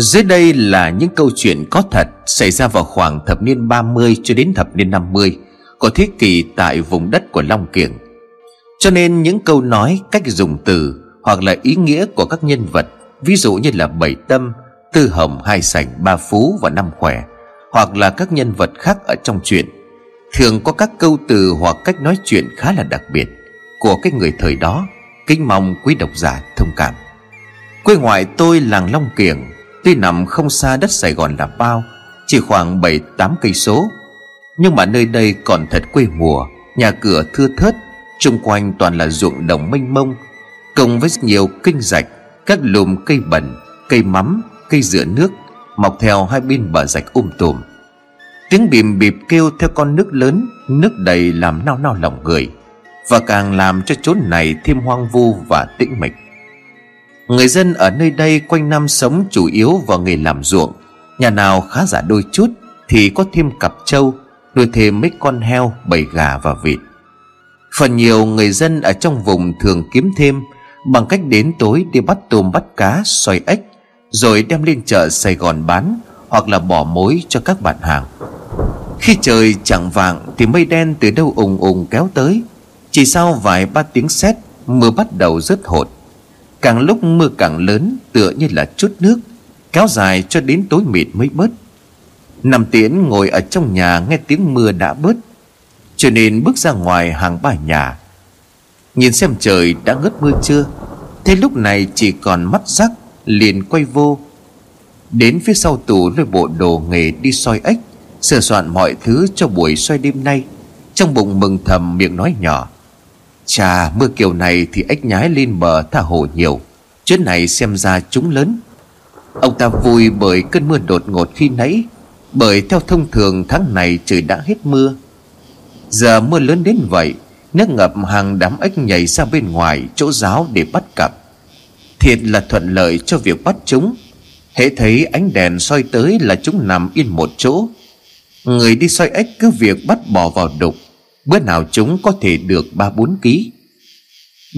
Dưới đây là những câu chuyện có thật xảy ra vào khoảng thập niên 30 cho đến thập niên 50 của thế kỷ tại vùng đất của Long Kiểng. Cho nên những câu nói, cách dùng từ hoặc là ý nghĩa của các nhân vật ví dụ như là Bảy Tâm, Tư Hồng, Hai Sảnh, Ba Phú và Năm Khỏe hoặc là các nhân vật khác ở trong chuyện thường có các câu từ hoặc cách nói chuyện khá là đặc biệt của cái người thời đó kính mong quý độc giả thông cảm quê ngoại tôi làng long kiểng tuy nằm không xa đất sài gòn là bao, chỉ khoảng bảy, tám cây số. Nhưng mà nơi đây còn thật quê mùa, nhà cửa thưa thớt chung quanh toàn là ruộng đồng mênh mông cùng với nhiều kinh rạch, các lùm cây bẩn, cây mắm, cây dựa nước, mọc theo hai bên bờ rạch um tùm. Tiếng bìm bịp kêu theo con nước lớn, nước đầy làm nao nao lòng người, và càng làm cho chốn này thêm hoang vu và tĩnh mịch người dân ở nơi đây quanh năm sống chủ yếu vào nghề làm ruộng. Nhà nào khá giả đôi chút thì có thêm cặp trâu, nuôi thêm mấy con heo, bầy gà và vịt. Phần nhiều người dân ở trong vùng thường kiếm thêm, bằng cách đến tối đi bắt tôm, bắt cá, xoay ếch, rồi đem lên chợ sài gòn bán hoặc là bỏ mối cho các bạn hàng. Khi trời chẳng vàng thì mây đen từ đâu ùng ùng kéo tới. Chỉ sau vài ba tiếng sét, mưa bắt đầu rớt hột càng lúc mưa càng lớn, tựa như là chút nước, kéo dài cho đến tối mịt mới bớt. Nằm tiễn ngồi ở trong nhà nghe tiếng mưa đã bớt, cho nên bước ra ngoài hàng ba nhà. Nhìn xem trời đã ngớt mưa chưa, thế lúc này chỉ còn mắt rắc liền quay vô. Đến phía sau tủ lôi bộ đồ nghề đi soi ếch, sửa soạn mọi thứ cho buổi xoay đêm nay. Trong bụng mừng thầm miệng nói nhỏ chà, mưa kiểu này thì ếch nhái lên bờ tha hồ nhiều. Chuyến này xem ra chúng lớn. Ông ta vui bởi cơn mưa đột ngột khi nãy, bởi theo thông thường tháng này trời đã hết mưa. Giờ mưa lớn đến vậy, nước ngập hàng đám ếch nhảy ra bên ngoài chỗ giáo để bắt cặp. Thiệt là thuận lợi cho việc bắt chúng. Hễ thấy ánh đèn soi tới là chúng nằm yên một chỗ. Người đi soi ếch cứ việc bắt bò vào đục. Bữa nào chúng có thể được ba bốn ký.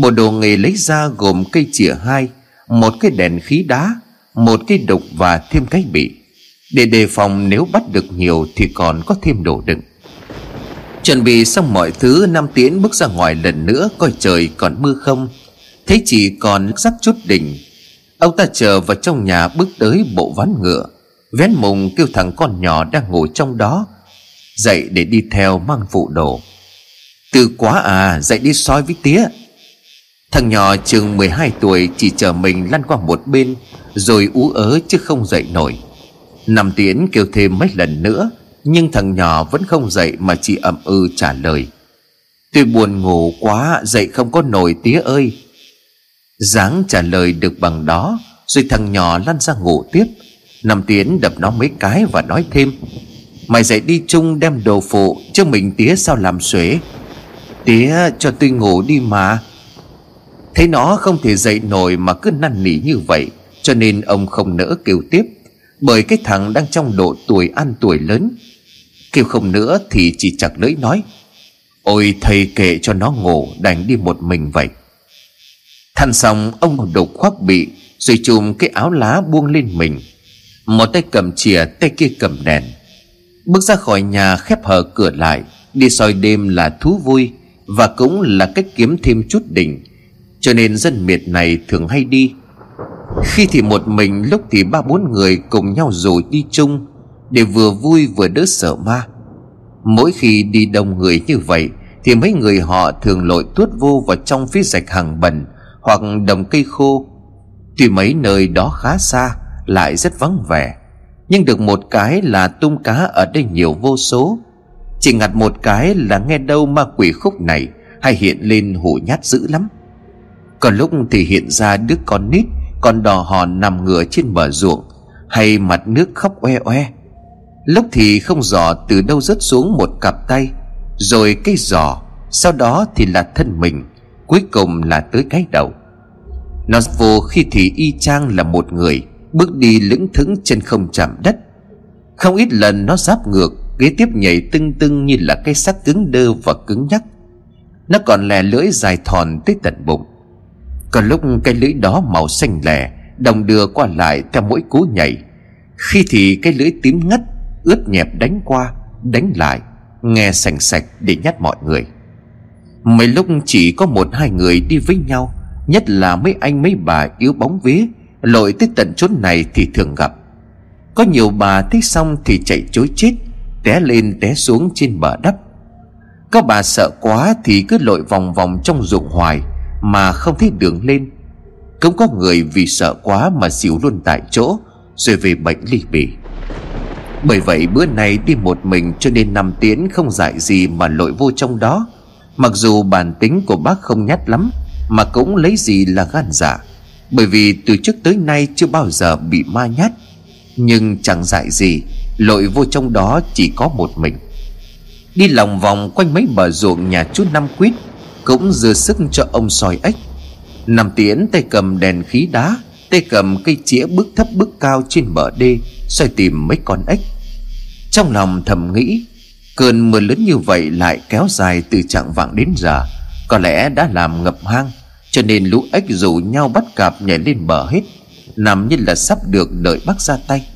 Bộ đồ nghề lấy ra gồm cây chìa hai, Một cái đèn khí đá, Một cây đục và thêm cái bị. Để đề phòng nếu bắt được nhiều Thì còn có thêm đồ đựng. Chuẩn bị xong mọi thứ, Nam Tiến bước ra ngoài lần nữa, Coi trời còn mưa không. Thấy chỉ còn sắc chút đỉnh. Ông ta chờ vào trong nhà bước tới bộ ván ngựa. Vén mùng kêu thằng con nhỏ đang ngồi trong đó Dậy để đi theo mang phụ đồ. Từ quá à dậy đi soi với tía. Thằng nhỏ chừng 12 tuổi chỉ chờ mình lăn qua một bên, Rồi ú ớ chứ không dậy nổi. Nằm tiến kêu thêm mấy lần nữa, Nhưng thằng nhỏ vẫn không dậy mà chỉ ậm ư ừ trả lời. Tôi buồn ngủ quá, dậy không có nổi tía ơi. Dáng trả lời được bằng đó, Rồi thằng nhỏ lăn ra ngủ tiếp. Nằm Tiến đập nó mấy cái và nói thêm Mày dậy đi chung đem đồ phụ, Chứ mình tía sao làm xuế Tía cho tôi ngủ đi mà. Thấy nó không thể dậy nổi mà cứ năn nỉ như vậy, Cho nên ông không nỡ kêu tiếp, Bởi cái thằng đang trong độ tuổi ăn tuổi lớn. Kêu không nữa thì chỉ chặt lưỡi nói, Ôi, thầy kệ cho nó ngủ, đành đi một mình vậy. Than xong, ông đục khoác bị, Rồi chùm cái áo lá buông lên mình. Một tay cầm chìa, tay kia cầm đèn. Bước ra khỏi nhà khép hờ cửa lại, Đi soi đêm là thú vui Và cũng là cách kiếm thêm chút đỉnh. Cho nên dân miệt này thường hay đi. Khi thì một mình, Lúc thì ba bốn người cùng nhau rủ đi chung Để vừa vui vừa đỡ sợ ma. Mỗi khi đi đông người như vậy Thì mấy người họ thường lội tuốt vô vào trong phía rạch hàng bẩn Hoặc đồng cây khô. Tuy mấy nơi đó khá xa, lại rất vắng vẻ nhưng được một cái là tung cá ở đây nhiều vô số. Chỉ ngặt một cái là nghe đâu ma quỷ khúc này hay hiện lên hủ nhát dữ lắm. Còn lúc thì hiện ra đứa con nít, con đò hòn nằm ngửa trên bờ ruộng, hay mặt nước khóc oe oe. Lúc thì không giò từ đâu rớt xuống một cặp tay, rồi cái giò, sau đó thì là thân mình, cuối cùng là tới cái đầu. Nó vô khi thì y chang là một người. Bước đi lững thững trên không chạm đất. Không ít lần nó giáp ngược Ghế tiếp nhảy tưng tưng như là cái xác cứng đơ và cứng nhắc. Nó còn lè lưỡi dài thòn tới tận bụng. Còn lúc cái lưỡi đó màu xanh lè, Đồng đưa qua lại theo mỗi cú nhảy. Khi thì cái lưỡi tím ngắt, Ướt nhẹp đánh qua, Đánh lại, Nghe sành sạch để nhát mọi người. Mấy lúc chỉ có một hai người đi với nhau, Nhất là mấy anh mấy bà yếu bóng vía Lội tới tận chốn này thì thường gặp. Có nhiều bà thích xong thì chạy chối chết, Té lên té xuống trên bờ đắp Có bà sợ quá thì cứ lội vòng vòng trong ruộng hoài Mà không thấy đường lên. Cũng có người vì sợ quá mà xỉu luôn tại chỗ, Rồi về bệnh ly bì. Bởi vậy bữa nay đi một mình cho nên nằm tiến không dạy gì mà lội vô trong đó. Mặc dù bản tính của bác không nhát lắm, Mà cũng lấy gì là gan dạ. Bởi vì từ trước tới nay chưa bao giờ bị ma nhát. Nhưng chẳng dại gì Lội vô trong đó chỉ có một mình. Đi lòng vòng quanh mấy bờ ruộng nhà chú Năm Quýt Cũng dừa sức cho ông soi ếch. Nằm tiễn tay cầm đèn khí đá, Tay cầm cây chĩa bước thấp bước cao trên bờ đê, soi tìm mấy con ếch. Trong lòng thầm nghĩ, Cơn mưa lớn như vậy lại kéo dài từ trạng vạng đến giờ, Có lẽ đã làm ngập hang. Cho nên lũ ếch rủ nhau bắt cạp nhảy lên bờ hết, Nằm như là sắp được đợi bác ra tay.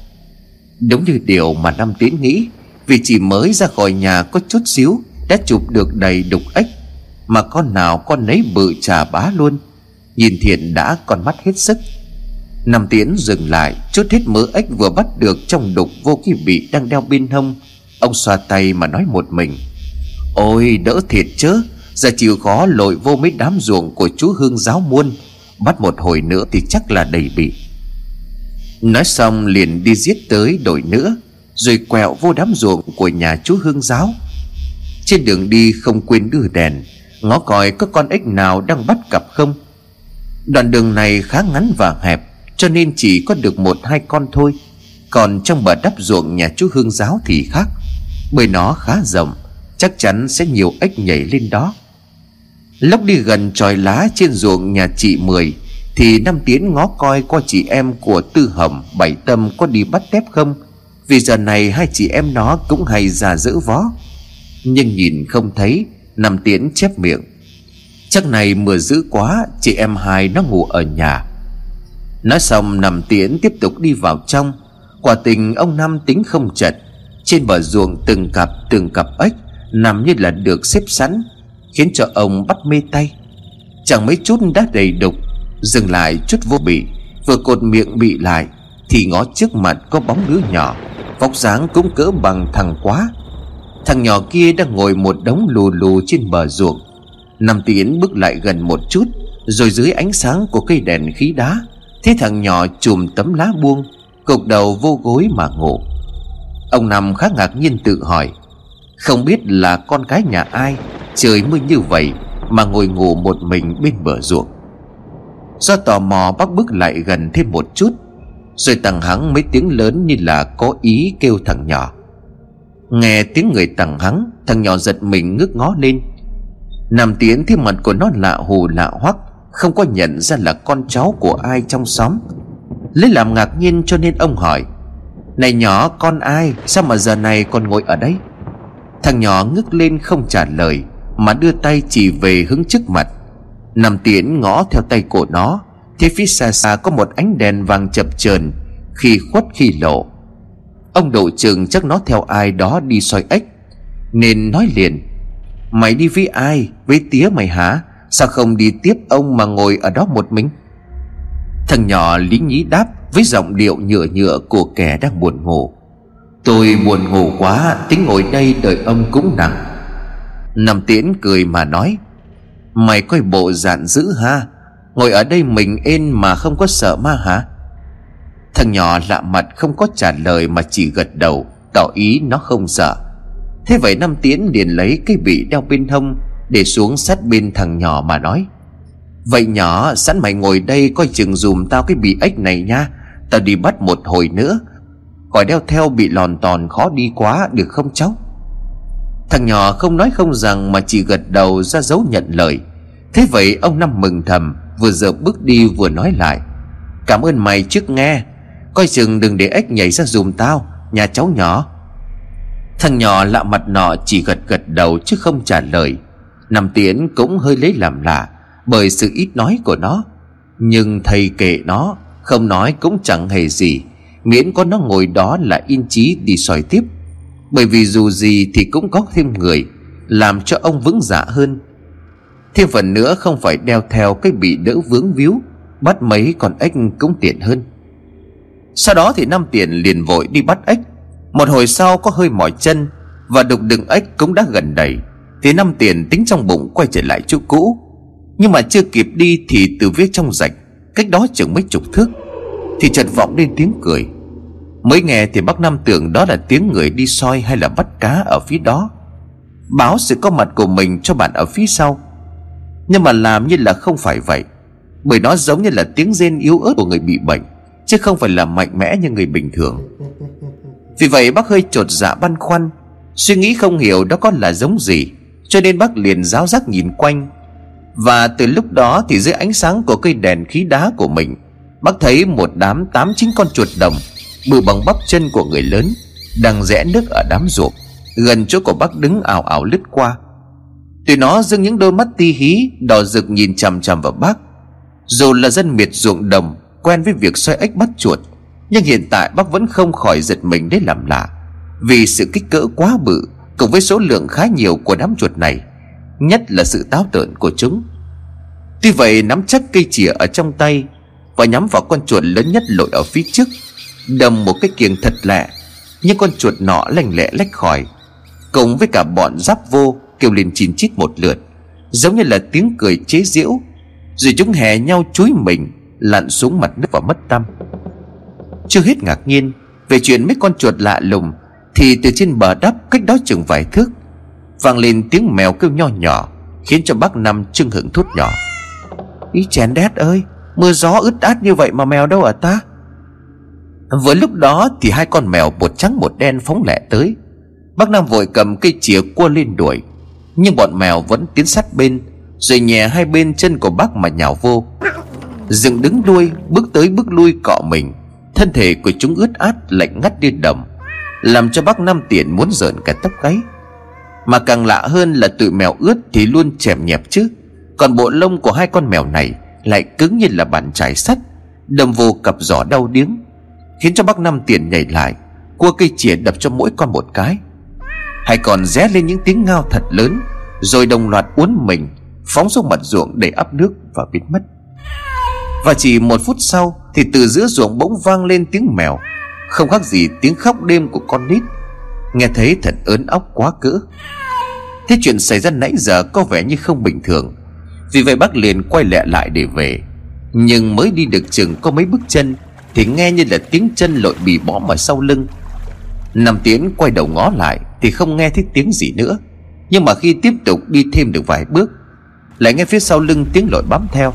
Đúng như điều mà Năm Tiến nghĩ Vì chỉ mới ra khỏi nhà có chút xíu Đã chụp được đầy đục ếch, Mà con nào con nấy bự trà bá luôn. Nhìn thiện đã con mắt hết sức. Năm Tiến dừng lại, Chút hết mớ ếch vừa bắt được trong đục vô kỳ bị đang đeo bên hông. Ông xoa tay mà nói một mình, Ôi, đỡ thiệt chứ. Giờ chịu khó lội vô mấy đám ruộng của chú Hương giáo muôn, Bắt một hồi nữa thì chắc là đầy bị. Nói xong liền đi giết tới đổi nữa, Rồi quẹo vô đám ruộng của nhà chú Hương giáo. Trên đường đi không quên đưa đèn, Ngó coi có con ếch nào đang bắt cặp không. Đoạn đường này khá ngắn và hẹp, Cho nên chỉ có được một hai con thôi. Còn trong bờ đắp ruộng nhà chú Hương giáo thì khác, Bởi nó khá rộng, Chắc chắn sẽ nhiều ếch nhảy lên đó. Lúc đi gần tròi lá trên ruộng nhà chị Mười, thì năm tiến ngó coi qua chị em của tư hầm bảy tâm có đi bắt tép không? Vì giờ này hai chị em nó cũng hay già dữ vó. Nhưng nhìn không thấy, năm tiến chép miệng. Chắc này mưa dữ quá, chị em hai nó ngủ ở nhà. Nói xong nằm tiến tiếp tục đi vào trong. Quả tình ông năm tính không chật. Trên bờ ruộng từng cặp từng cặp ếch, nằm như là được xếp sẵn khiến cho ông bắt mê tay. Chẳng mấy chút đã đầy đục, Dừng lại chút vô bị Vừa cột miệng bị lại, Thì ngó trước mặt có bóng đứa nhỏ, Vóc dáng cũng cỡ bằng thằng quá. Thằng nhỏ kia đang ngồi một đống lù lù trên bờ ruộng. Nam tiến bước lại gần một chút, Rồi dưới ánh sáng của cây đèn khí đá, Thấy thằng nhỏ chùm tấm lá buông, Cục đầu vô gối mà ngủ. Ông Năm khá ngạc nhiên tự hỏi, Không biết là con cái nhà ai? Trời mưa như vậy Mà ngồi ngủ một mình bên bờ ruộng. Do tò mò, bác bước lại gần thêm một chút, Rồi tằng hắng mấy tiếng lớn như là có ý kêu thằng nhỏ. Nghe tiếng người tằng hắng, Thằng nhỏ giật mình ngước ngó lên. Nằm tiến thì mặt của nó lạ hù lạ hoắc, Không có nhận ra là con cháu của ai trong xóm. Lấy làm ngạc nhiên cho nên ông hỏi, Này nhỏ, con ai? Sao mà giờ này còn ngồi ở đây? Thằng nhỏ ngước lên không trả lời. Mà đưa tay chỉ về hướng trước mặt. Nằm tiễn ngõ theo tay cổ nó Thế phía xa xa có một ánh đèn vàng chập chờn Khi khuất khi lộ. Ông độ trường chắc nó theo ai đó đi soi ếch, Nên nói liền, Mày đi với ai? Với tía mày hả? Sao không đi tiếp ông mà ngồi ở đó một mình? Thằng nhỏ lý nhí đáp Với giọng điệu nhựa nhựa của kẻ đang buồn ngủ, Tôi buồn ngủ quá, Tính ngồi đây đợi ông cũng nặng Nằm tiễn cười mà nói, Mày coi bộ dạn dữ ha, Ngồi ở đây mình ên mà không có sợ ma hả? Thằng nhỏ lạ mặt không có trả lời mà chỉ gật đầu, Tỏ ý nó không sợ. Thế vậy Năm Tiến liền lấy cái bị đeo bên hông Để xuống sát bên thằng nhỏ mà nói, Vậy nhỏ, sẵn mày ngồi đây coi chừng dùm tao cái bị ếch này nha, Tao đi bắt một hồi nữa. Còi đeo theo bị lòn tòn khó đi quá, được không cháu? Thằng nhỏ không nói không rằng mà chỉ gật đầu ra dấu nhận lời. Thế vậy ông Năm mừng thầm, Vừa giờ bước đi vừa nói lại. Cảm ơn mày trước nghe. Coi chừng đừng để ếch nhảy ra dùm tao, Nhà cháu nhỏ. Thằng nhỏ lạ mặt nọ chỉ gật gật đầu chứ không trả lời. Nằm tiến cũng hơi lấy làm lạ, Bởi sự ít nói của nó. Nhưng thầy kệ nó, Không nói cũng chẳng hề gì. Miễn có nó ngồi đó là yên chí đi soi tiếp. Bởi vì dù gì thì cũng có thêm người, Làm cho ông vững dạ hơn. Thêm phần nữa không phải đeo theo cái bị đỡ vướng víu, Bắt mấy con ếch cũng tiện hơn. Sau đó thì năm tiền liền vội đi bắt ếch. Một hồi sau có hơi mỏi chân Và đục đựng ếch cũng đã gần đầy, Thì năm tiền tính trong bụng quay trở lại chỗ cũ. Nhưng mà chưa kịp đi thì từ phía trong rạch, Cách đó chừng mấy chục thước, Thì chợt vọng lên tiếng cười. Mới nghe thì bác Năm tưởng đó là tiếng người đi soi hay là bắt cá ở phía đó. Báo sự có mặt của mình cho bạn ở phía sau. Nhưng mà làm như là không phải vậy, Bởi nó giống như là tiếng rên yếu ớt của người bị bệnh, Chứ không phải là mạnh mẽ như người bình thường. Vì vậy bác hơi trột dạ băn khoăn, Suy nghĩ không hiểu đó có là giống gì, Cho nên bác liền giáo giác nhìn quanh. Và từ lúc đó thì dưới ánh sáng của cây đèn khí đá của mình, Bác thấy một đám tám chín con chuột đồng bự bằng bắp chân của người lớn, đang rẽ nước ở đám ruộng, gần chỗ của bác đứng ảo ảo lướt qua. Tụi nó dưng những đôi mắt ti hí, đỏ rực nhìn chằm chằm vào bác. Dù là dân miệt ruộng đồng, quen với việc xoay ếch bắt chuột, nhưng hiện tại bác vẫn không khỏi giật mình để làm lạ. Vì sự kích cỡ quá bự, cùng với số lượng khá nhiều của đám chuột này, nhất là sự táo tợn của chúng. Tuy vậy, nắm chắc cây chìa ở trong tay và nhắm vào con chuột lớn nhất lội ở phía trước đâm một cái kiềng thật lẹ nhưng con chuột nọ lành lẹ lách khỏi. Cùng với cả bọn giáp vô kêu lên chín chít một lượt, giống như là tiếng cười chế giễu, rồi chúng hè nhau chúi mình, lặn xuống mặt nước và mất tâm. Chưa hết ngạc nhiên về chuyện mấy con chuột lạ lùng thì từ trên bờ đắp cách đó chừng vài thước, vang lên tiếng mèo kêu nho nhỏ, khiến cho bác năm trưng hưởng thốt nhỏ. Ý chèn đét ơi, mưa gió ướt át như vậy mà mèo đâu ở ta? Vừa lúc đó thì hai con mèo một trắng một đen phóng lẹ tới. Bác Nam vội cầm cây chìa cua lên đuổi. Nhưng bọn mèo vẫn tiến sát bên, Rồi nhẹ hai bên chân của bác mà nhào vô. Dựng đứng đuôi, Bước tới bước lui cọ mình. Thân thể của chúng ướt át, lạnh ngắt đi đầm, Làm cho bác Nam Tiện muốn rợn cả tóc gáy. Mà càng lạ hơn là tụi mèo ướt thì luôn chèm nhẹp chứ. Còn bộ lông của hai con mèo này Lại cứng như là bàn chải sắt đầm vô cặp giỏ đau điếng. Khiến cho bác Năm tiền nhảy lại, Cua cây chìa đập cho mỗi con một cái. Hay còn ré lên những tiếng ngao thật lớn, Rồi đồng loạt uốn mình, Phóng xuống mặt ruộng để ấp nước và biến mất. Và chỉ một phút sau Thì từ giữa ruộng bỗng vang lên tiếng mèo. Không khác gì tiếng khóc đêm của con nít. Nghe thấy thật ớn óc quá cỡ. Thế chuyện xảy ra nãy giờ có vẻ như không bình thường. Vì vậy bác liền quay lẹ lại để về. Nhưng mới đi được chừng có mấy bước chân thì nghe như là tiếng chân lội bì bõm ở sau lưng. Nam Tiến quay đầu ngó lại Thì không nghe thấy tiếng gì nữa. Nhưng mà khi tiếp tục đi thêm được vài bước, Lại nghe phía sau lưng tiếng lội bám theo.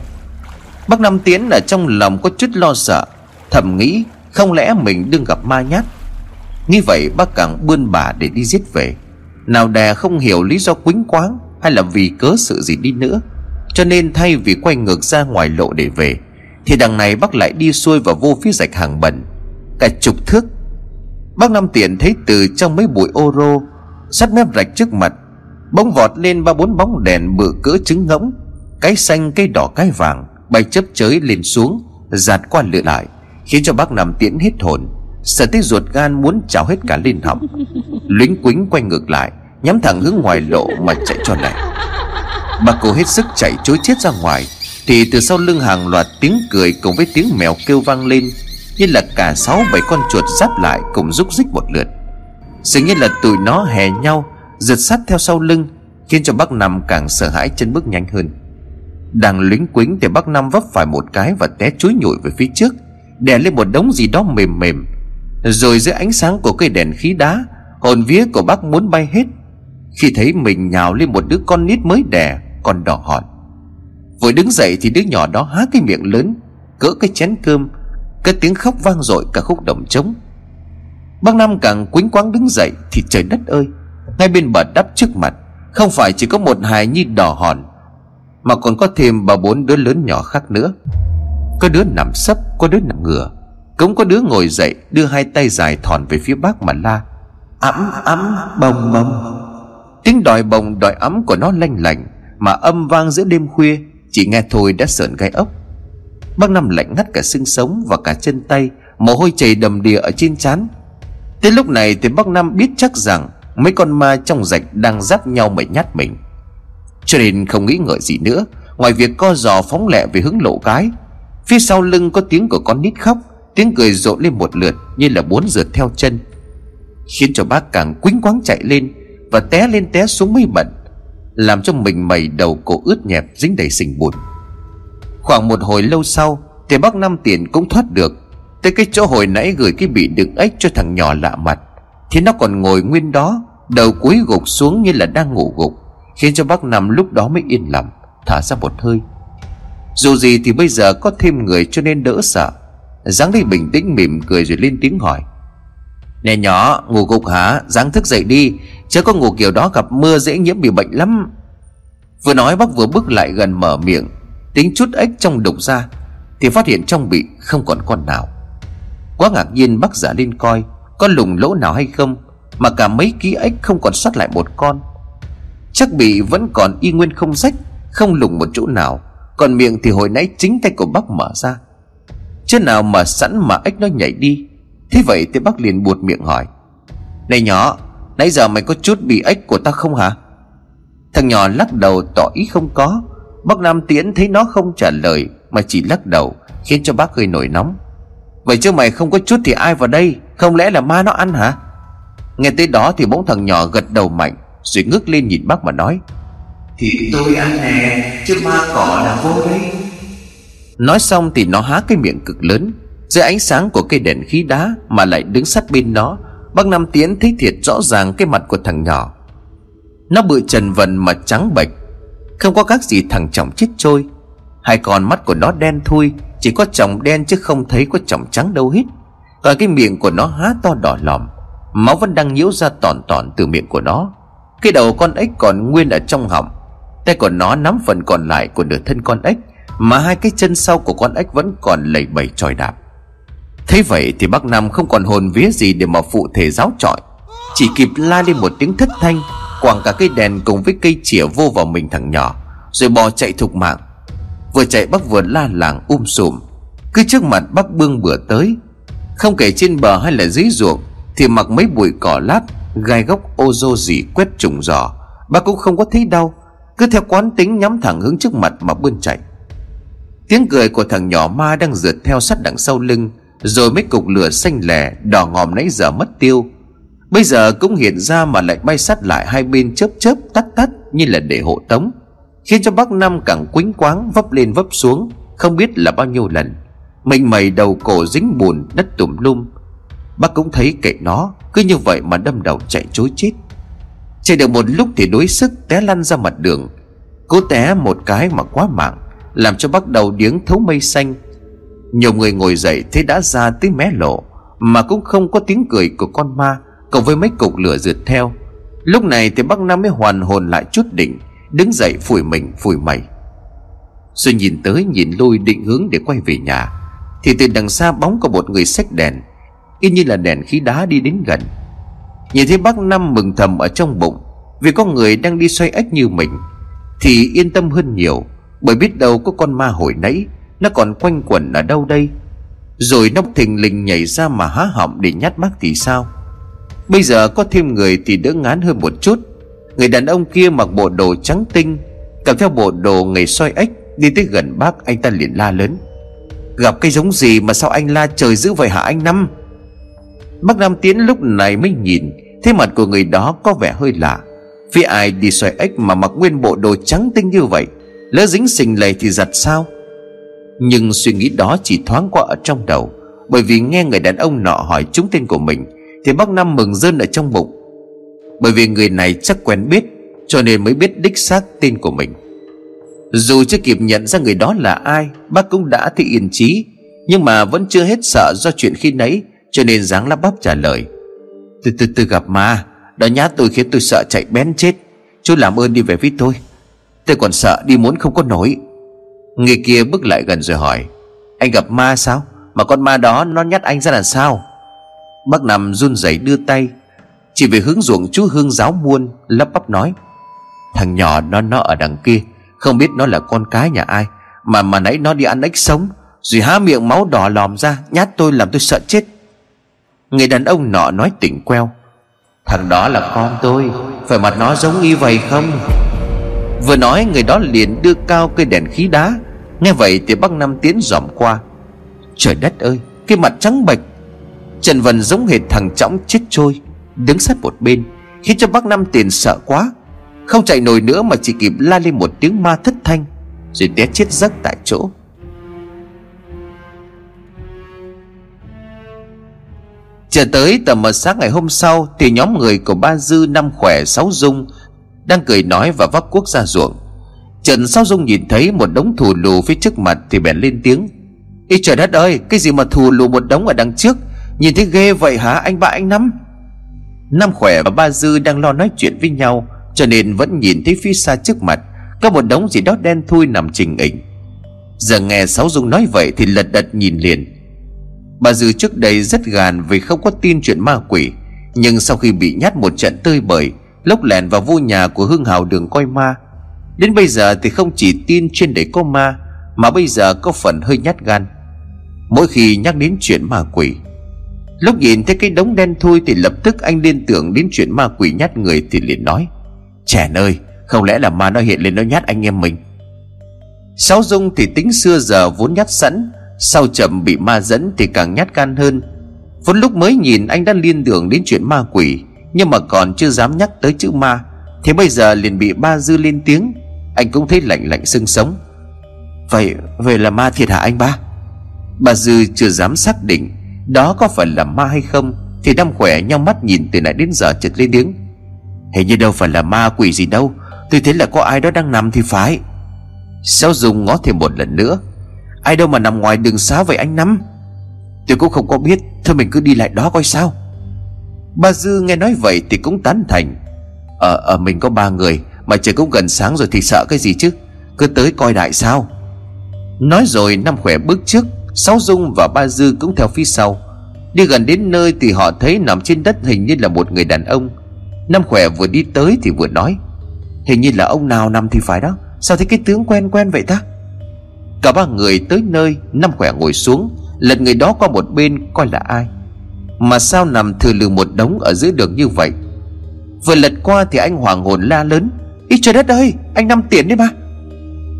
Bác Nam Tiến ở trong lòng có chút lo sợ, Thầm nghĩ Không lẽ mình đương gặp ma nhát. Như vậy, bác càng bươn bà để đi giết về. Nào đè không hiểu lý do quýnh quáng Hay là vì cớ sự gì đi nữa. Cho nên thay vì quay ngược ra ngoài lộ để về thì đằng này bác lại đi xuôi vào vô phía rạch hàng bẩn Cả chục thước, Bác Năm Tiền thấy từ trong mấy bụi ô rô Sát mép rạch trước mặt bóng vọt lên ba bốn bóng đèn bự cỡ trứng ngỗng, Cái xanh, cái đỏ, cái vàng Bay chớp chới lên xuống, Giạt qua lựa lại, Khiến cho bác nằm Tiễn hết hồn, Sợ tới ruột gan muốn trào hết cả lên họng. Lính quính quay ngược lại, Nhắm thẳng hướng ngoài lộ mà chạy cho lẹ Bà cô hết sức chạy chối chết ra ngoài thì từ sau lưng hàng loạt tiếng cười cùng với tiếng mèo kêu vang lên, Như là cả sáu bảy con chuột giáp lại cùng rúc rích một lượt. Dường như là tụi nó hè nhau, Giật sát theo sau lưng, Khiến cho bác Năm càng sợ hãi chân bước nhanh hơn. Đang lính quính thì bác Năm vấp phải một cái và té chuối nhủi về phía trước, Đè lên một đống gì đó mềm mềm. Rồi dưới ánh sáng của cây đèn khí đá, Hồn vía của bác muốn bay hết. Khi thấy mình nhào lên một đứa con nít mới đẻ Còn đỏ hòn. Vừa đứng dậy thì đứa nhỏ đó há cái miệng lớn, Cỡ cái chén cơm, Cái tiếng khóc vang dội cả khúc đồng trống. Bác Năm càng quýnh quáng đứng dậy Thì trời đất ơi, Ngay bên bờ đắp trước mặt, Không phải chỉ có một hài nhi đỏ hòn, Mà còn có thêm ba bốn đứa lớn nhỏ khác nữa. Có đứa nằm sấp, Có đứa nằm ngửa, Cũng có đứa ngồi dậy Đưa hai tay dài thòn về phía bác mà la, Ấm ấm, bồng bồng. Tiếng đòi bồng đòi ấm của nó lanh lành, Mà âm vang giữa đêm khuya chỉ nghe thôi đã sợn gai ốc. Bác Năm lạnh ngắt cả xương sống và cả chân tay, Mồ hôi chảy đầm đìa ở trên trán. Tới lúc này thì bác Năm biết chắc rằng Mấy con ma trong rạch đang giáp nhau mà nhát mình. Cho nên không nghĩ ngợi gì nữa, Ngoài việc co giò phóng lẹ về hướng lộ cái. Phía sau lưng có tiếng của con nít khóc, Tiếng cười rộ lên một lượt Như là muốn rượt theo chân. Khiến cho bác càng quýnh quáng chạy lên Và té lên té xuống mấy bận. Làm cho mình mẩy đầu cổ ướt nhẹp, Dính đầy sình bùn. Khoảng một hồi lâu sau Thì bác Năm Tiền cũng thoát được. Tới cái chỗ hồi nãy gửi cái bị đựng ếch cho thằng nhỏ lạ mặt, Thì nó còn ngồi nguyên đó, Đầu cúi gục xuống như là đang ngủ gục, Khiến cho bác Năm lúc đó mới yên lòng Thả ra một hơi. Dù gì thì bây giờ có thêm người cho nên đỡ sợ. Dáng đi bình tĩnh mỉm cười rồi lên tiếng hỏi. Nè nhỏ, ngủ gục hả? Dáng thức dậy đi. Chứ có ngủ kiểu đó gặp mưa dễ nhiễm bị bệnh lắm. Vừa nói bác vừa bước lại gần mở miệng. Tính chút ếch trong đục ra, Thì phát hiện trong bị không còn con nào. Quá ngạc nhiên bác giả lên coi, Có lùng lỗ nào hay không, Mà cả mấy ký ếch không còn sót lại một con. Chắc bị vẫn còn y nguyên không rách, Không lùng một chỗ nào, Còn miệng thì hồi nãy chính tay của bác mở ra. Chứ nào mà sẵn mà ếch nó nhảy đi. Thế vậy thì bác liền buột miệng hỏi. Này nhỏ Nãy giờ mày có chút bị ếch của ta không hả? Thằng nhỏ lắc đầu tỏ ý không có. Bác Nam Tiễn thấy nó không trả lời Mà chỉ lắc đầu Khiến cho bác hơi nổi nóng. Vậy chứ mày không có chút thì ai vào đây? Không lẽ là ma nó ăn hả? Nghe tới đó thì bỗng thằng nhỏ gật đầu mạnh Rồi ngước lên nhìn bác mà nói. Thì tôi ăn nè Chứ ma cỏ là vô đây Nói xong thì nó há cái miệng cực lớn. Dưới ánh sáng của cây đèn khí đá Mà lại đứng sát bên nó Bác Nam Tiến thấy thiệt rõ ràng cái mặt của thằng nhỏ. Nó bự trần vần mà trắng bệch. Không có các gì thằng chồng chết trôi. Hai con mắt của nó đen thui, Chỉ có chồng đen chứ không thấy có chồng trắng đâu hết. Còn cái miệng của nó há to đỏ lòm. Máu vẫn đang nhiễu ra tòn tòn từ miệng của nó. Cái đầu con ếch còn nguyên ở trong họng. Tay của nó nắm phần còn lại của nửa thân con ếch, Mà hai cái chân sau của con ếch vẫn còn lầy bầy tròi đạp. Thế vậy thì bác Nam không còn hồn vía gì để mà phụ thể giáo trọi. Chỉ kịp la lên một tiếng thất thanh Quảng cả cây đèn cùng với cây chĩa vô vào mình thằng nhỏ, Rồi bò chạy thục mạng. Vừa chạy bác vừa la làng um sùm. Cứ trước mặt bác bương bữa tới, Không kể trên bờ hay là dưới ruộng, Thì mặc mấy bụi cỏ lát, Gai gốc ô dô gì quét trùng giò. Bác cũng không có thấy đau, Cứ theo quán tính nhắm thẳng hướng trước mặt mà bươn chạy. Tiếng cười của thằng nhỏ ma đang rượt theo sát đằng sau lưng rồi mấy cục lửa xanh lẻ, Đỏ ngòm nãy giờ mất tiêu. Bây giờ cũng hiện ra mà lại bay sát lại hai bên chớp chớp, tắt tắt, Như là để hộ tống. Khiến cho bác Năm càng quýnh quáng, vấp lên vấp xuống, Không biết là bao nhiêu lần. Mình mày đầu cổ dính bùn, đất tùm lum. Bác cũng thấy kệ nó, Cứ như vậy mà đâm đầu chạy chối chết. Chạy được một lúc thì đuối sức té lăn ra mặt đường. Cố té một cái mà quá mạng, Làm cho bác đầu điếng thấu mây xanh. Nhiều người ngồi dậy thấy đã ra tới mé lộ, Mà cũng không có tiếng cười của con ma, Cộng với mấy cục lửa rượt theo. Lúc này thì bác Năm mới hoàn hồn lại chút đỉnh, Đứng dậy phủi mình, phủi mày. Rồi nhìn tới, nhìn lui định hướng để quay về nhà, Thì từ đằng xa bóng có một người xách đèn, Y như là đèn khí đá đi đến gần. Nhìn thấy bác Năm mừng thầm ở trong bụng, Vì có người đang đi xoay ếch như mình, Thì yên tâm hơn nhiều, Bởi biết đâu có con ma hồi nãy nó còn quanh quẩn ở đâu đây? Rồi nó thình lình nhảy ra mà há họng để nhát bác thì sao? Bây giờ có thêm người thì đỡ ngán hơn một chút. Người đàn ông kia mặc bộ đồ trắng tinh, Cầm theo bộ đồ người soi ếch, Đi tới gần bác, anh ta liền la lớn. Gặp cái giống gì mà sao anh la trời dữ vậy hả anh Năm? Bác Nam Tiến lúc này mới nhìn Thế mặt của người đó có vẻ hơi lạ. Vì ai đi xoay ếch mà mặc nguyên bộ đồ trắng tinh như vậy? Lỡ dính sình lầy thì giặt sao? Nhưng suy nghĩ đó chỉ thoáng qua ở trong đầu, Bởi vì nghe người đàn ông nọ hỏi trúng tên của mình, Thì bác Năm mừng rơn ở trong bụng. Bởi vì người này chắc quen biết, Cho nên mới biết đích xác tên của mình. Dù chưa kịp nhận ra người đó là ai, Bác cũng đã thị yên trí Nhưng mà vẫn chưa hết sợ do chuyện khi nấy cho nên dáng lắp bắp trả lời. Từ từ từ gặp ma Đã nhát tôi khiến tôi sợ chạy bén chết, Chú làm ơn đi về với tôi. Tôi còn sợ đi muốn không có nổi. Người kia bước lại gần rồi hỏi, Anh gặp ma sao? Mà con ma đó nó nhát anh ra làm sao? Bác nằm run rẩy đưa tay, Chỉ về hướng ruộng chú Hương giáo muôn, Lắp bắp nói, Thằng nhỏ nó nó ở đằng kia, Không biết nó là con cái nhà ai, Mà mà nãy nó đi ăn ếch sống, Rồi há miệng máu đỏ lòm ra, Nhát tôi làm tôi sợ chết. Người đàn ông nọ nói tỉnh queo, Thằng đó là con tôi, Phải mặt nó giống y vậy không? Vừa nói người đó liền đưa cao cây đèn khí đá. Nghe vậy thì bác Năm tiến dòm qua. Trời đất ơi, Cái mặt trắng bệch. Trần Vân giống hệt thằng Trọng chết trôi, Đứng sát một bên, Khiến cho bác Năm tiền sợ quá. Không chạy nổi nữa mà chỉ kịp la lên một tiếng ma thất thanh, Rồi té chết giấc tại chỗ. Chờ tới tầm mờ sáng ngày hôm sau Thì nhóm người của ba Dư năm khỏe sáu Dung đang cười nói và vác cuốc ra ruộng. Trần Sáu Dung nhìn thấy một đống thù lù phía trước mặt Thì bèn lên tiếng. Ý trời đất ơi, Cái gì mà thù lù một đống ở đằng trước? Nhìn thấy ghê vậy hả, anh ba anh Năm? Năm khỏe và ba Dư đang lo nói chuyện với nhau, Cho nên vẫn nhìn thấy phía xa trước mặt, Có một đống gì đó đen thui nằm trình ảnh Giờ nghe Sáu Dung nói vậy Thì lật đật nhìn liền. Bà Dư trước đây rất gàn vì không có tin chuyện ma quỷ, Nhưng sau khi bị nhát một trận tơi bời Lốc lẻn vào vô nhà của Hương Hào đường coi ma. Đến bây giờ thì không chỉ tin trên đấy có ma, Mà bây giờ có phần hơi nhát gan. Mỗi khi nhắc đến chuyện ma quỷ, Lúc nhìn thấy cái đống đen thui Thì lập tức anh liên tưởng đến chuyện ma quỷ nhát người Thì liền nói Trẻ ơi, không lẽ là ma nó hiện lên nó nhát anh em mình? Sáu Dung thì tính xưa giờ vốn nhát sẵn, sau chậm bị ma dẫn thì càng nhát gan hơn. Vốn lúc mới nhìn anh đã liên tưởng đến chuyện ma quỷ nhưng mà còn chưa dám nhắc tới chữ ma, Thì bây giờ liền bị ba dư lên tiếng. Anh cũng thấy lạnh lạnh sưng sống. Vậy vậy là ma thiệt hả anh ba? Bà Dư chưa dám xác định Đó có phải là ma hay không, Thì năm khỏe nhau mắt nhìn từ nãy đến giờ chợt lên tiếng. Hình như đâu phải là ma quỷ gì đâu, Tôi thấy là có ai đó đang nằm thì phải. Sao dùng ngó thêm một lần nữa. Ai đâu mà nằm ngoài đường xá vậy anh Năm? Tôi cũng không có biết, Thôi mình cứ đi lại đó coi sao. Bà Dư nghe nói vậy thì cũng tán thành. Ờ ở mình có ba người, Mà trời cũng gần sáng rồi thì sợ cái gì chứ? Cứ tới coi đại sao. Nói rồi, Năm khỏe bước trước, Sáu Dung và ba Dư cũng theo phía sau. Đi gần đến nơi thì họ thấy nằm trên đất hình như là một người đàn ông. Năm khỏe vừa đi tới thì vừa nói, Hình như là ông nào nằm thì phải đó. Sao thấy cái tướng quen quen vậy ta? Cả ba người tới nơi, Năm khỏe ngồi xuống, Lật người đó qua một bên coi là ai. Mà sao nằm thừa lừ một đống ở dưới đường như vậy? Vừa lật qua thì anh hoàng hồn la lớn. Ý trời đất ơi, anh Năm tiền đấy mà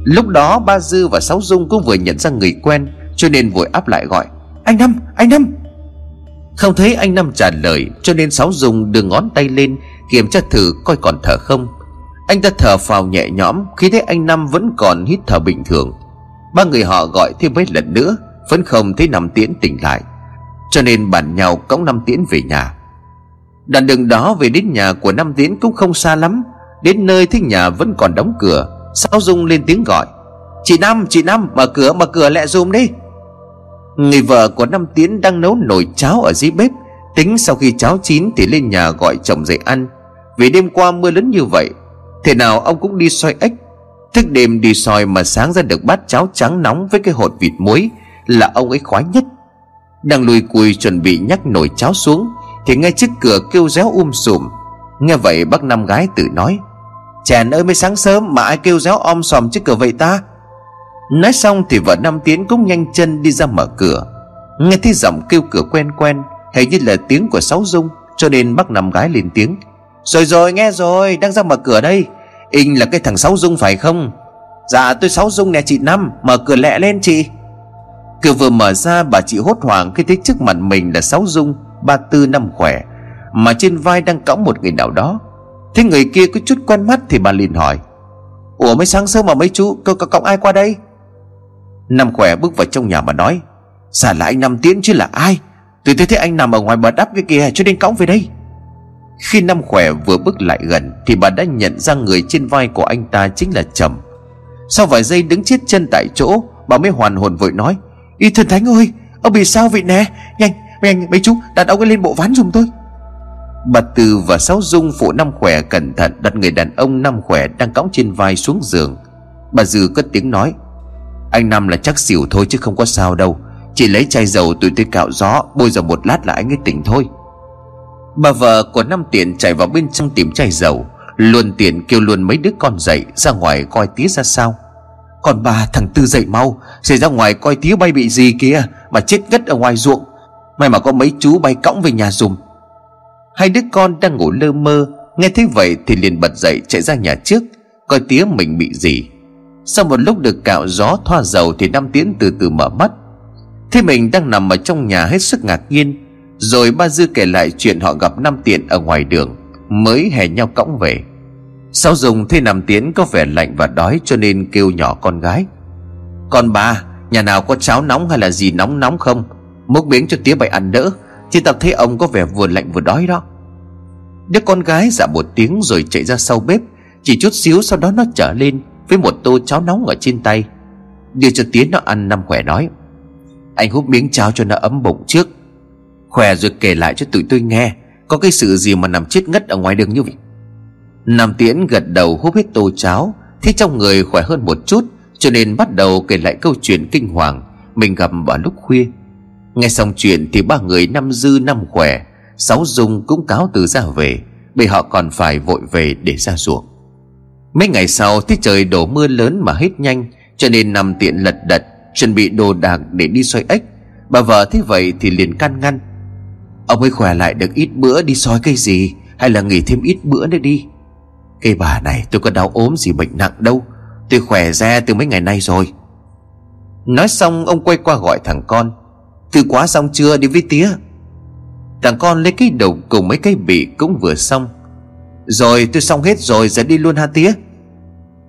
Lúc đó ba Dư và Sáu Dung cũng vừa nhận ra người quen, Cho nên vội áp lại gọi. Anh Năm anh Năm. Không thấy anh Năm trả lời, Cho nên Sáu Dung đưa ngón tay lên, Kiểm tra thử coi còn thở không. Anh ta thở phào nhẹ nhõm, Khi thấy anh Năm vẫn còn hít thở bình thường. Ba người họ gọi thêm mấy lần nữa, Vẫn không thấy nằm Tiễn tỉnh lại. Cho nên bàn nhau cõng Năm Tiễn về nhà. Đoạn đường đó về đến nhà của Năm Tiễn cũng không xa lắm. Đến nơi thấy nhà vẫn còn đóng cửa. Sao Dung lên tiếng gọi Chị Năm, chị Năm, mở cửa, mở cửa lẹ dùm đi. Người vợ của Năm Tiến đang nấu nồi cháo ở dưới bếp. Tính sau khi cháo chín thì lên nhà gọi chồng dậy ăn. Vì đêm qua mưa lớn như vậy Thế nào ông cũng đi xoay ếch. Thức đêm đi soi mà sáng ra được bát cháo trắng nóng với cái hột vịt muối Là ông ấy khoái nhất. Đang lùi cùi chuẩn bị nhắc nồi cháo xuống, Thì ngay trước cửa kêu réo um sùm. Nghe vậy bác năm gái tự nói, Chèn ơi, mới sáng sớm mà ai kêu réo om sòm trước cửa vậy ta? Nói xong thì vợ Năm Tiến cũng nhanh chân đi ra mở cửa. Nghe thấy giọng kêu cửa quen quen, Hình như là tiếng của Sáu Dung, Cho nên bác Năm gái lên tiếng, Rồi rồi, nghe rồi, đang ra mở cửa đây. Inh là cái thằng Sáu Dung phải không? Dạ tôi Sáu Dung nè chị Năm, Mở cửa lẹ lên chị. Cửa vừa mở ra, bà chị hốt hoảng Khi thấy trước mặt mình là Sáu Dung, Ba tư năm khỏe, Mà trên vai đang cõng một người nào đó. Thế người kia có chút quen mắt Thì bà liền hỏi, Ủa mấy sáng sớm mà mấy chú Cậu có cõng ai qua đây? Năm khỏe bước vào trong nhà mà nói Sao là anh Năm Tiến chứ là ai? Tôi thấy anh nằm ở ngoài bờ đắp cái kia Cho nên cõng về đây. Khi Năm Khỏe vừa bước lại gần Thì bà đã nhận ra người trên vai của anh ta chính là Trầm. Sau vài giây đứng chết chân tại chỗ, Bà mới hoàn hồn vội nói Y thần thánh ơi, Ông bị sao vậy nè? Nhanh nhanh, mấy chú đặt ông ấy lên bộ ván giùm tôi. Bà Từ và Sáu Dung phụ Năm Khỏe cẩn thận, đặt người đàn ông Năm Khỏe đang cõng trên vai xuống giường. Bà Dư cất tiếng nói, Anh Năm là chắc xỉu thôi chứ không có sao đâu. Chỉ lấy chai dầu tụi tôi cạo gió, Bôi dầu một lát là anh ấy tỉnh thôi. Bà vợ của năm tiền chạy vào bên trong tìm chai dầu Luôn tiền kêu luôn mấy đứa con dậy, Ra ngoài coi tí ra sao. Còn bà thằng Tư dậy mau Xảy ra ngoài coi tía bay bị gì kia, Mà chết ngất ở ngoài ruộng. May mà có mấy chú bay cõng về nhà dùm Hai đứa con đang ngủ lơ mơ Nghe thấy vậy thì liền bật dậy chạy ra nhà trước Coi tía mình bị gì. Sau một lúc được cạo gió thoa dầu Thì Năm Tiến từ từ mở mắt. Thế mình đang nằm ở trong nhà hết sức ngạc nhiên Rồi ba Dư kể lại chuyện họ gặp Năm Tiện ở ngoài đường Mới hè nhau cõng về. Sau dùng thấy nằm Tiến có vẻ lạnh và đói Cho nên kêu nhỏ con gái? Con ba Nhà nào có cháo nóng hay là gì nóng nóng không? Múc miếng cho tía bày ăn đỡ Chứ tao thấy ông có vẻ vừa lạnh vừa đói đó. Đứa con gái dạ một tiếng rồi chạy ra sau bếp, Chỉ chút xíu sau đó nó trở lên Với một tô cháo nóng ở trên tay. Đưa cho tía nó ăn, năm khỏe nói, Anh hút miếng cháo cho nó ấm bụng trước. Khỏe rồi kể lại cho tụi tôi nghe, Có cái sự gì mà nằm chết ngất ở ngoài đường như vậy? Nam Tiễn gật đầu húp hết tô cháo Thấy trong người khỏe hơn một chút, Cho nên bắt đầu kể lại câu chuyện kinh hoàng Mình gặp vào lúc khuya. Nghe xong chuyện thì ba người năm dư năm khỏe, Sáu dung cũng cáo từ ra về bởi họ còn phải vội về để ra ruộng. Mấy ngày sau thì trời đổ mưa lớn mà hết nhanh, Cho nên nằm tiện lật đật, Chuẩn bị đồ đạc để đi xoay ếch. Bà vợ thế vậy thì liền can ngăn. Ông ấy khỏe lại được ít bữa đi soi cây gì? Hay là nghỉ thêm ít bữa nữa đi? Cây bà này, tôi có đau ốm gì bệnh nặng đâu. Tôi khỏe ra từ mấy ngày nay rồi. Nói xong, ông quay qua gọi thằng con. Thư quá xong chưa? Đi với tía. Thằng con lấy cái đầu cùng mấy cái bị cũng vừa xong. Rồi, tôi xong hết rồi giờ đi luôn ha tía.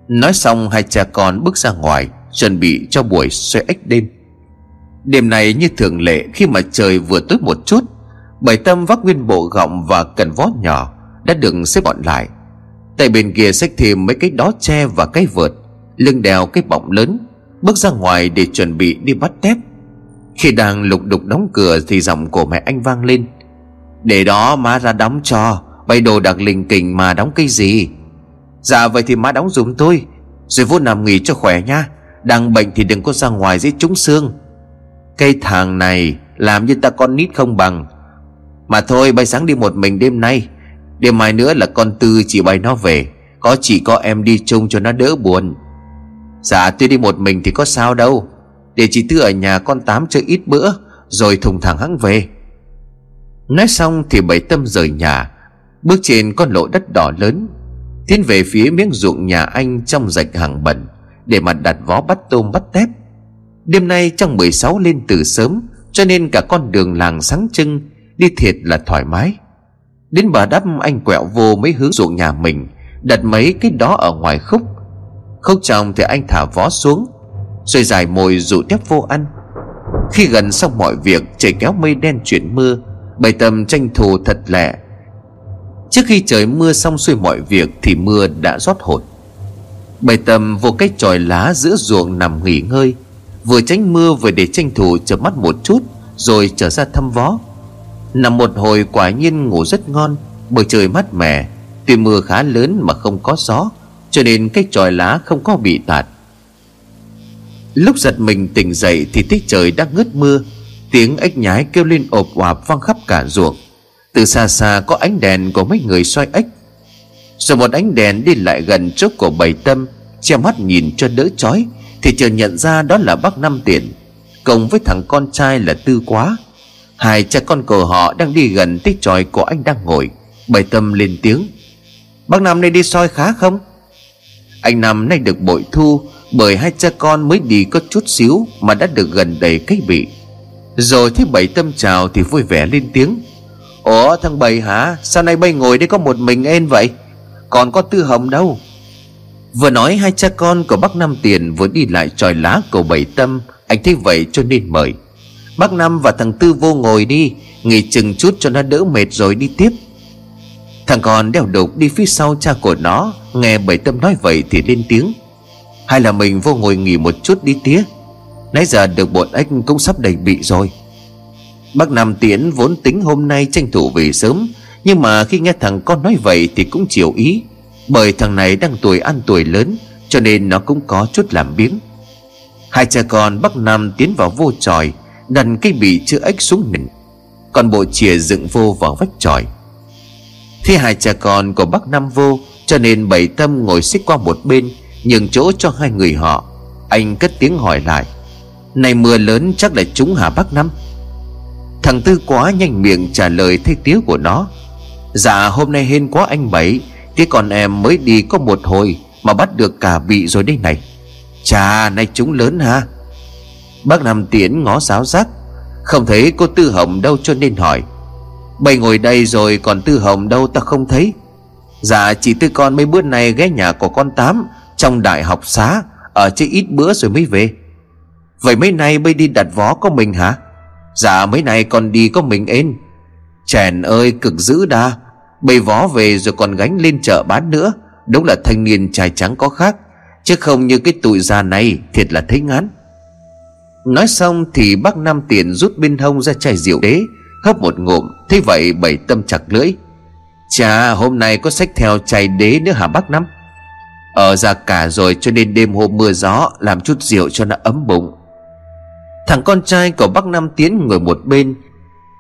Nói xong, hai cha con bước ra ngoài, Chuẩn bị cho buổi xoay ếch đêm. Đêm này như thường lệ, khi mà trời vừa tối một chút, Bảy tâm vác nguyên bộ gọng và cần vó nhỏ Đã được xếp bọn lại. Tại bên kia xách thêm mấy cái đó tre và cái vợt, Lưng đèo cái bọng lớn, Bước ra ngoài để chuẩn bị đi bắt tép. Khi đang lục đục đóng cửa Thì giọng của mẹ anh vang lên. Để đó má ra đóng cho, Bày đồ đặc linh kình mà đóng cái gì? Dạ vậy thì má đóng dùm tôi, Rồi vô nằm nghỉ cho khỏe nha, Đang bệnh thì đừng có ra ngoài dễ trúng xương. Cây thằng này Làm như ta con nít không bằng, Mà thôi, bay sáng đi một mình đêm nay Đêm mai nữa là con Tư chị bay nó về. Có chị, có em đi chung cho nó đỡ buồn. Dạ tôi đi một mình thì có sao đâu. Để chị Tư ở nhà con Tám chơi ít bữa, Rồi thùng thẳng hắn về. Nói xong thì bảy tâm rời nhà. Bước trên con lộ đất đỏ lớn, Tiến về phía miếng ruộng nhà anh trong rạch hàng bẩn Để mà đặt vó bắt tôm bắt tép. Đêm nay trong 16 lên từ sớm, Cho nên cả con đường làng sáng trưng, Đi thiệt là thoải mái. Đến bờ đắp anh quẹo vô mấy hướng ruộng nhà mình, Đặt mấy cái đó ở ngoài khúc. Khúc trong thì anh thả vó xuống, Rồi dài mồi dụ tép vô ăn. Khi gần xong mọi việc, Trời kéo mây đen chuyển mưa, bày tầm tranh thủ thật lẹ. Trước khi trời mưa xong xuôi mọi việc Thì mưa đã rót hột. Bày tầm vô cái tròi lá giữa ruộng nằm nghỉ ngơi, Vừa tránh mưa vừa để tranh thủ chợp mắt một chút, Rồi trở ra thăm vó. Nằm một hồi quả nhiên ngủ rất ngon, Bởi trời mát mẻ. Tuy mưa khá lớn mà không có gió, Cho nên cái tròi lá không có bị tạt. Lúc giật mình tỉnh dậy Thì thấy trời đã ngớt mưa. Tiếng ếch nhái kêu lên ộp oạp vang khắp cả ruộng. Từ xa xa có ánh đèn của mấy người xoay ếch. Rồi một ánh đèn đi lại gần trước của bầy tâm, Che mắt nhìn cho đỡ chói, Thì chờ nhận ra đó là bác Năm Tiền cộng với thằng con trai là Tư Quá. Hai cha con của họ đang đi gần tích tròi của anh đang ngồi. Bày tâm lên tiếng. Bác Năm nay đi soi khá không? Anh Năm nay được bội thu Bởi hai cha con mới đi có chút xíu Mà đã được gần đầy cái bị Rồi thấy bảy tâm chào thì vui vẻ lên tiếng. Ủa, thằng bảy hả? Sao nay bay ngồi đây có một mình em vậy? Còn có tư hồng đâu. Vừa nói hai cha con của bác Năm Tiền Vừa đi lại tròi lá cầu bảy tâm. Anh thấy vậy cho nên mời. Bác Năm và thằng Tư vô ngồi đi, Nghỉ chừng chút cho nó đỡ mệt rồi đi tiếp. Thằng con đeo đục đi phía sau cha của nó, Nghe bảy tâm nói vậy thì lên tiếng. Hay là mình vô ngồi nghỉ một chút đi tía. Nãy giờ được bọn ếch cũng sắp đầy bị rồi. Bác Năm Tiến vốn tính hôm nay tranh thủ về sớm, Nhưng mà khi nghe thằng con nói vậy thì cũng chịu ý. Bởi thằng này đang tuổi ăn tuổi lớn, Cho nên nó cũng có chút làm biếng. Hai cha con bác Năm tiến vào vô tròi đặt cây bị chữ ếch xuống nền. Còn bộ chìa dựng vô vào vách tròi. Thì hai cha con của bác năm vô, cho nên bảy tâm ngồi xích qua một bên, nhường chỗ cho hai người họ. Anh cất tiếng hỏi lại, Này mưa lớn chắc là chúng hả bác Năm Thằng Tư quá nhanh miệng trả lời thay tiếng của nó Dạ hôm nay hên quá anh Bảy Thế còn em mới đi có một hồi Mà bắt được cả bị rồi đây này. Chà, nay chúng lớn ha. Bác Nam Tiến ngó giáo giác Không thấy cô Tư Hồng đâu cho nên hỏi. Bày ngồi đây rồi còn Tư Hồng đâu ta không thấy. Dạ chị Tư con mấy bữa nay ghé nhà của con Tám Trong đại học xá, Ở chơi ít bữa rồi mới về. Vậy mấy nay bây đi đặt vó có mình hả? Dạ mấy nay còn đi có mình ên Chèn ơi, cực dữ đa. Bày vó về rồi còn gánh lên chợ bán nữa. Đúng là thanh niên trai trắng có khác. Chứ không như cái tụi già này, Thiệt là thấy ngán. Nói xong thì bác Nam Tiền rút bên hông ra chai rượu đế Hấp một ngụm Thế vậy bảy tâm chặt lưỡi. Chà, hôm nay có sách theo chai đế nữa hả bác Năm Ở ờ, ra cả rồi cho nên đêm hôm mưa gió Làm chút rượu cho nó ấm bụng. Thằng con trai của bác Nam Tiến ngồi một bên,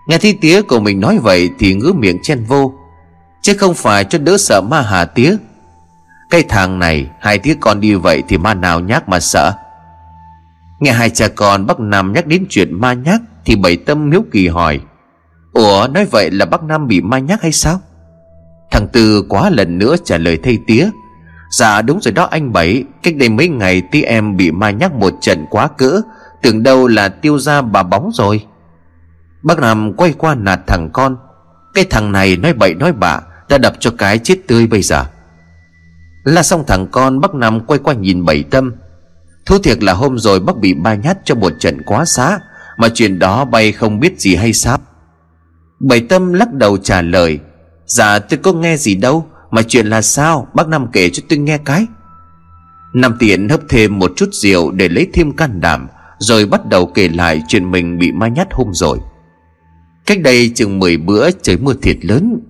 Nghe thi tía của mình nói vậy Thì ngứa miệng chen vô. Chứ không phải cho đỡ sợ ma hà tía. Cái thằng này, Hai tía con đi vậy thì ma nào nhác mà sợ. Nghe hai cha con bác Nam nhắc đến chuyện ma nhắc Thì bảy tâm hiếu kỳ hỏi, Ủa, nói vậy là bác Nam bị ma nhắc hay sao? Thằng Tư quá lần nữa trả lời thay tía Dạ đúng rồi đó anh Bảy, Cách đây mấy ngày tí em bị ma nhắc một trận quá cỡ, Tưởng đâu là tiêu ra bà bóng rồi. Bác Nam quay qua nạt thằng con, Cái thằng này nói bậy nói bạ, Đã đập cho cái chết tươi bây giờ. Là xong thằng con, bác Nam quay qua nhìn bảy tâm Thú thiệt là hôm rồi bác bị ba nhát cho một trận quá xá, Mà chuyện đó bay không biết gì hay sao. Bảy tâm lắc đầu trả lời Dạ tôi có nghe gì đâu, Mà chuyện là sao? Bác Năm kể cho tôi nghe cái. Năm tiện hấp thêm một chút rượu Để lấy thêm can đảm, Rồi bắt đầu kể lại chuyện mình bị ma nhát hôm rồi. Cách đây chừng 10 bữa trời mưa thiệt lớn.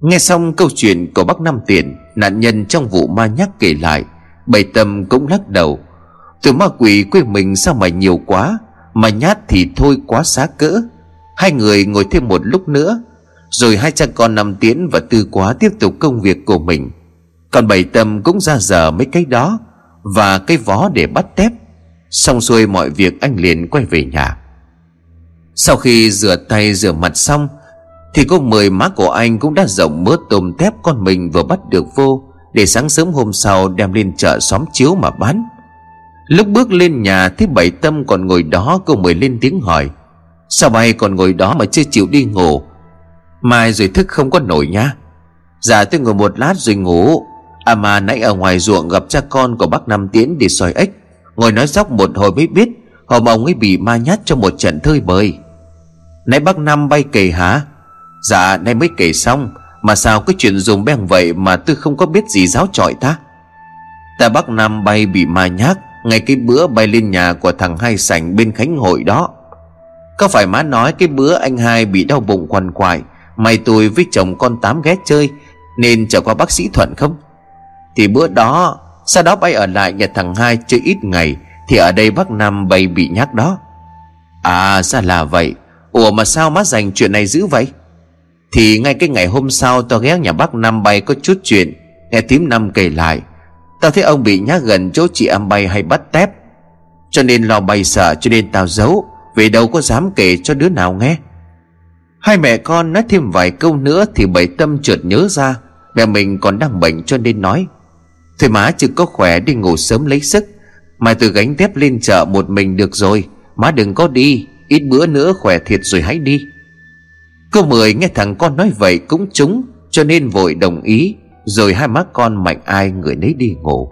Nghe xong câu chuyện của bác Năm Tiền Nạn nhân trong vụ ma nhát kể lại, Bảy tâm cũng lắc đầu từ ma quỷ quê mình sao mà nhiều quá, Mà nhát thì thôi quá xá cỡ. Hai người ngồi thêm một lúc nữa, Rồi hai cha con nằm tiến và tư quá tiếp tục công việc của mình. Còn bảy tâm cũng ra giờ mấy cái đó Và cái vó để bắt tép. Xong xuôi mọi việc anh liền quay về nhà. Sau khi rửa tay rửa mặt xong, Thì cô mời má của anh cũng đã rộng mớ tôm tép con mình vừa bắt được vô, Để sáng sớm hôm sau đem lên chợ xóm chiếu mà bán. Lúc bước lên nhà thấy bảy tâm còn ngồi đó Cô mới lên tiếng hỏi. Sao bay còn ngồi đó mà chưa chịu đi ngủ? Mai rồi thức không có nổi nha Dạ tôi ngồi một lát rồi ngủ. À mà nãy ở ngoài ruộng gặp cha con của bác Năm Tiến đi soi ếch. Ngồi nói dóc một hồi mới biết Hôm ông ấy bị ma nhát cho một trận thơi bời. Nãy bác Năm bay kể hả? Dạ nay mới kể xong. Mà sao cái chuyện dùng beng vậy Mà tôi không có biết gì giáo trọi ta? Ta bác Năm bay bị ma nhát. Ngay cái bữa bay lên nhà của thằng Hai Sảnh Bên Khánh Hội đó. Có phải má nói cái bữa anh hai bị đau bụng quằn quại Mày tôi với chồng con Tám ghé chơi, Nên trở qua bác sĩ Thuận không? Thì bữa đó, Sau đó bay ở lại nhà thằng hai chơi ít ngày, Thì ở đây bác Năm bay bị nhắc đó. À ra là vậy. Ủa mà sao má dành chuyện này dữ vậy? Thì ngay cái ngày hôm sau, Tao ghé nhà bác Năm bay có chút chuyện, Nghe tím Năm kể lại. Tao thấy ông bị nhát gần chỗ chị âm bay hay bắt tép. Cho nên lo bay sợ, cho nên tao giấu. Về đâu có dám kể cho đứa nào nghe. Hai mẹ con nói thêm vài câu nữa Thì bảy tâm chợt nhớ ra. Mẹ mình còn đang bệnh cho nên nói, Thôi má, chứ có khỏe đi ngủ sớm lấy sức. Mai từ gánh tép lên chợ một mình được rồi. Má đừng có đi, Ít bữa nữa khỏe thiệt rồi hãy đi. Cô Mười nghe thằng con nói vậy cũng trúng, Cho nên vội đồng ý. Rồi hai má con mạnh ai người nấy đi ngủ.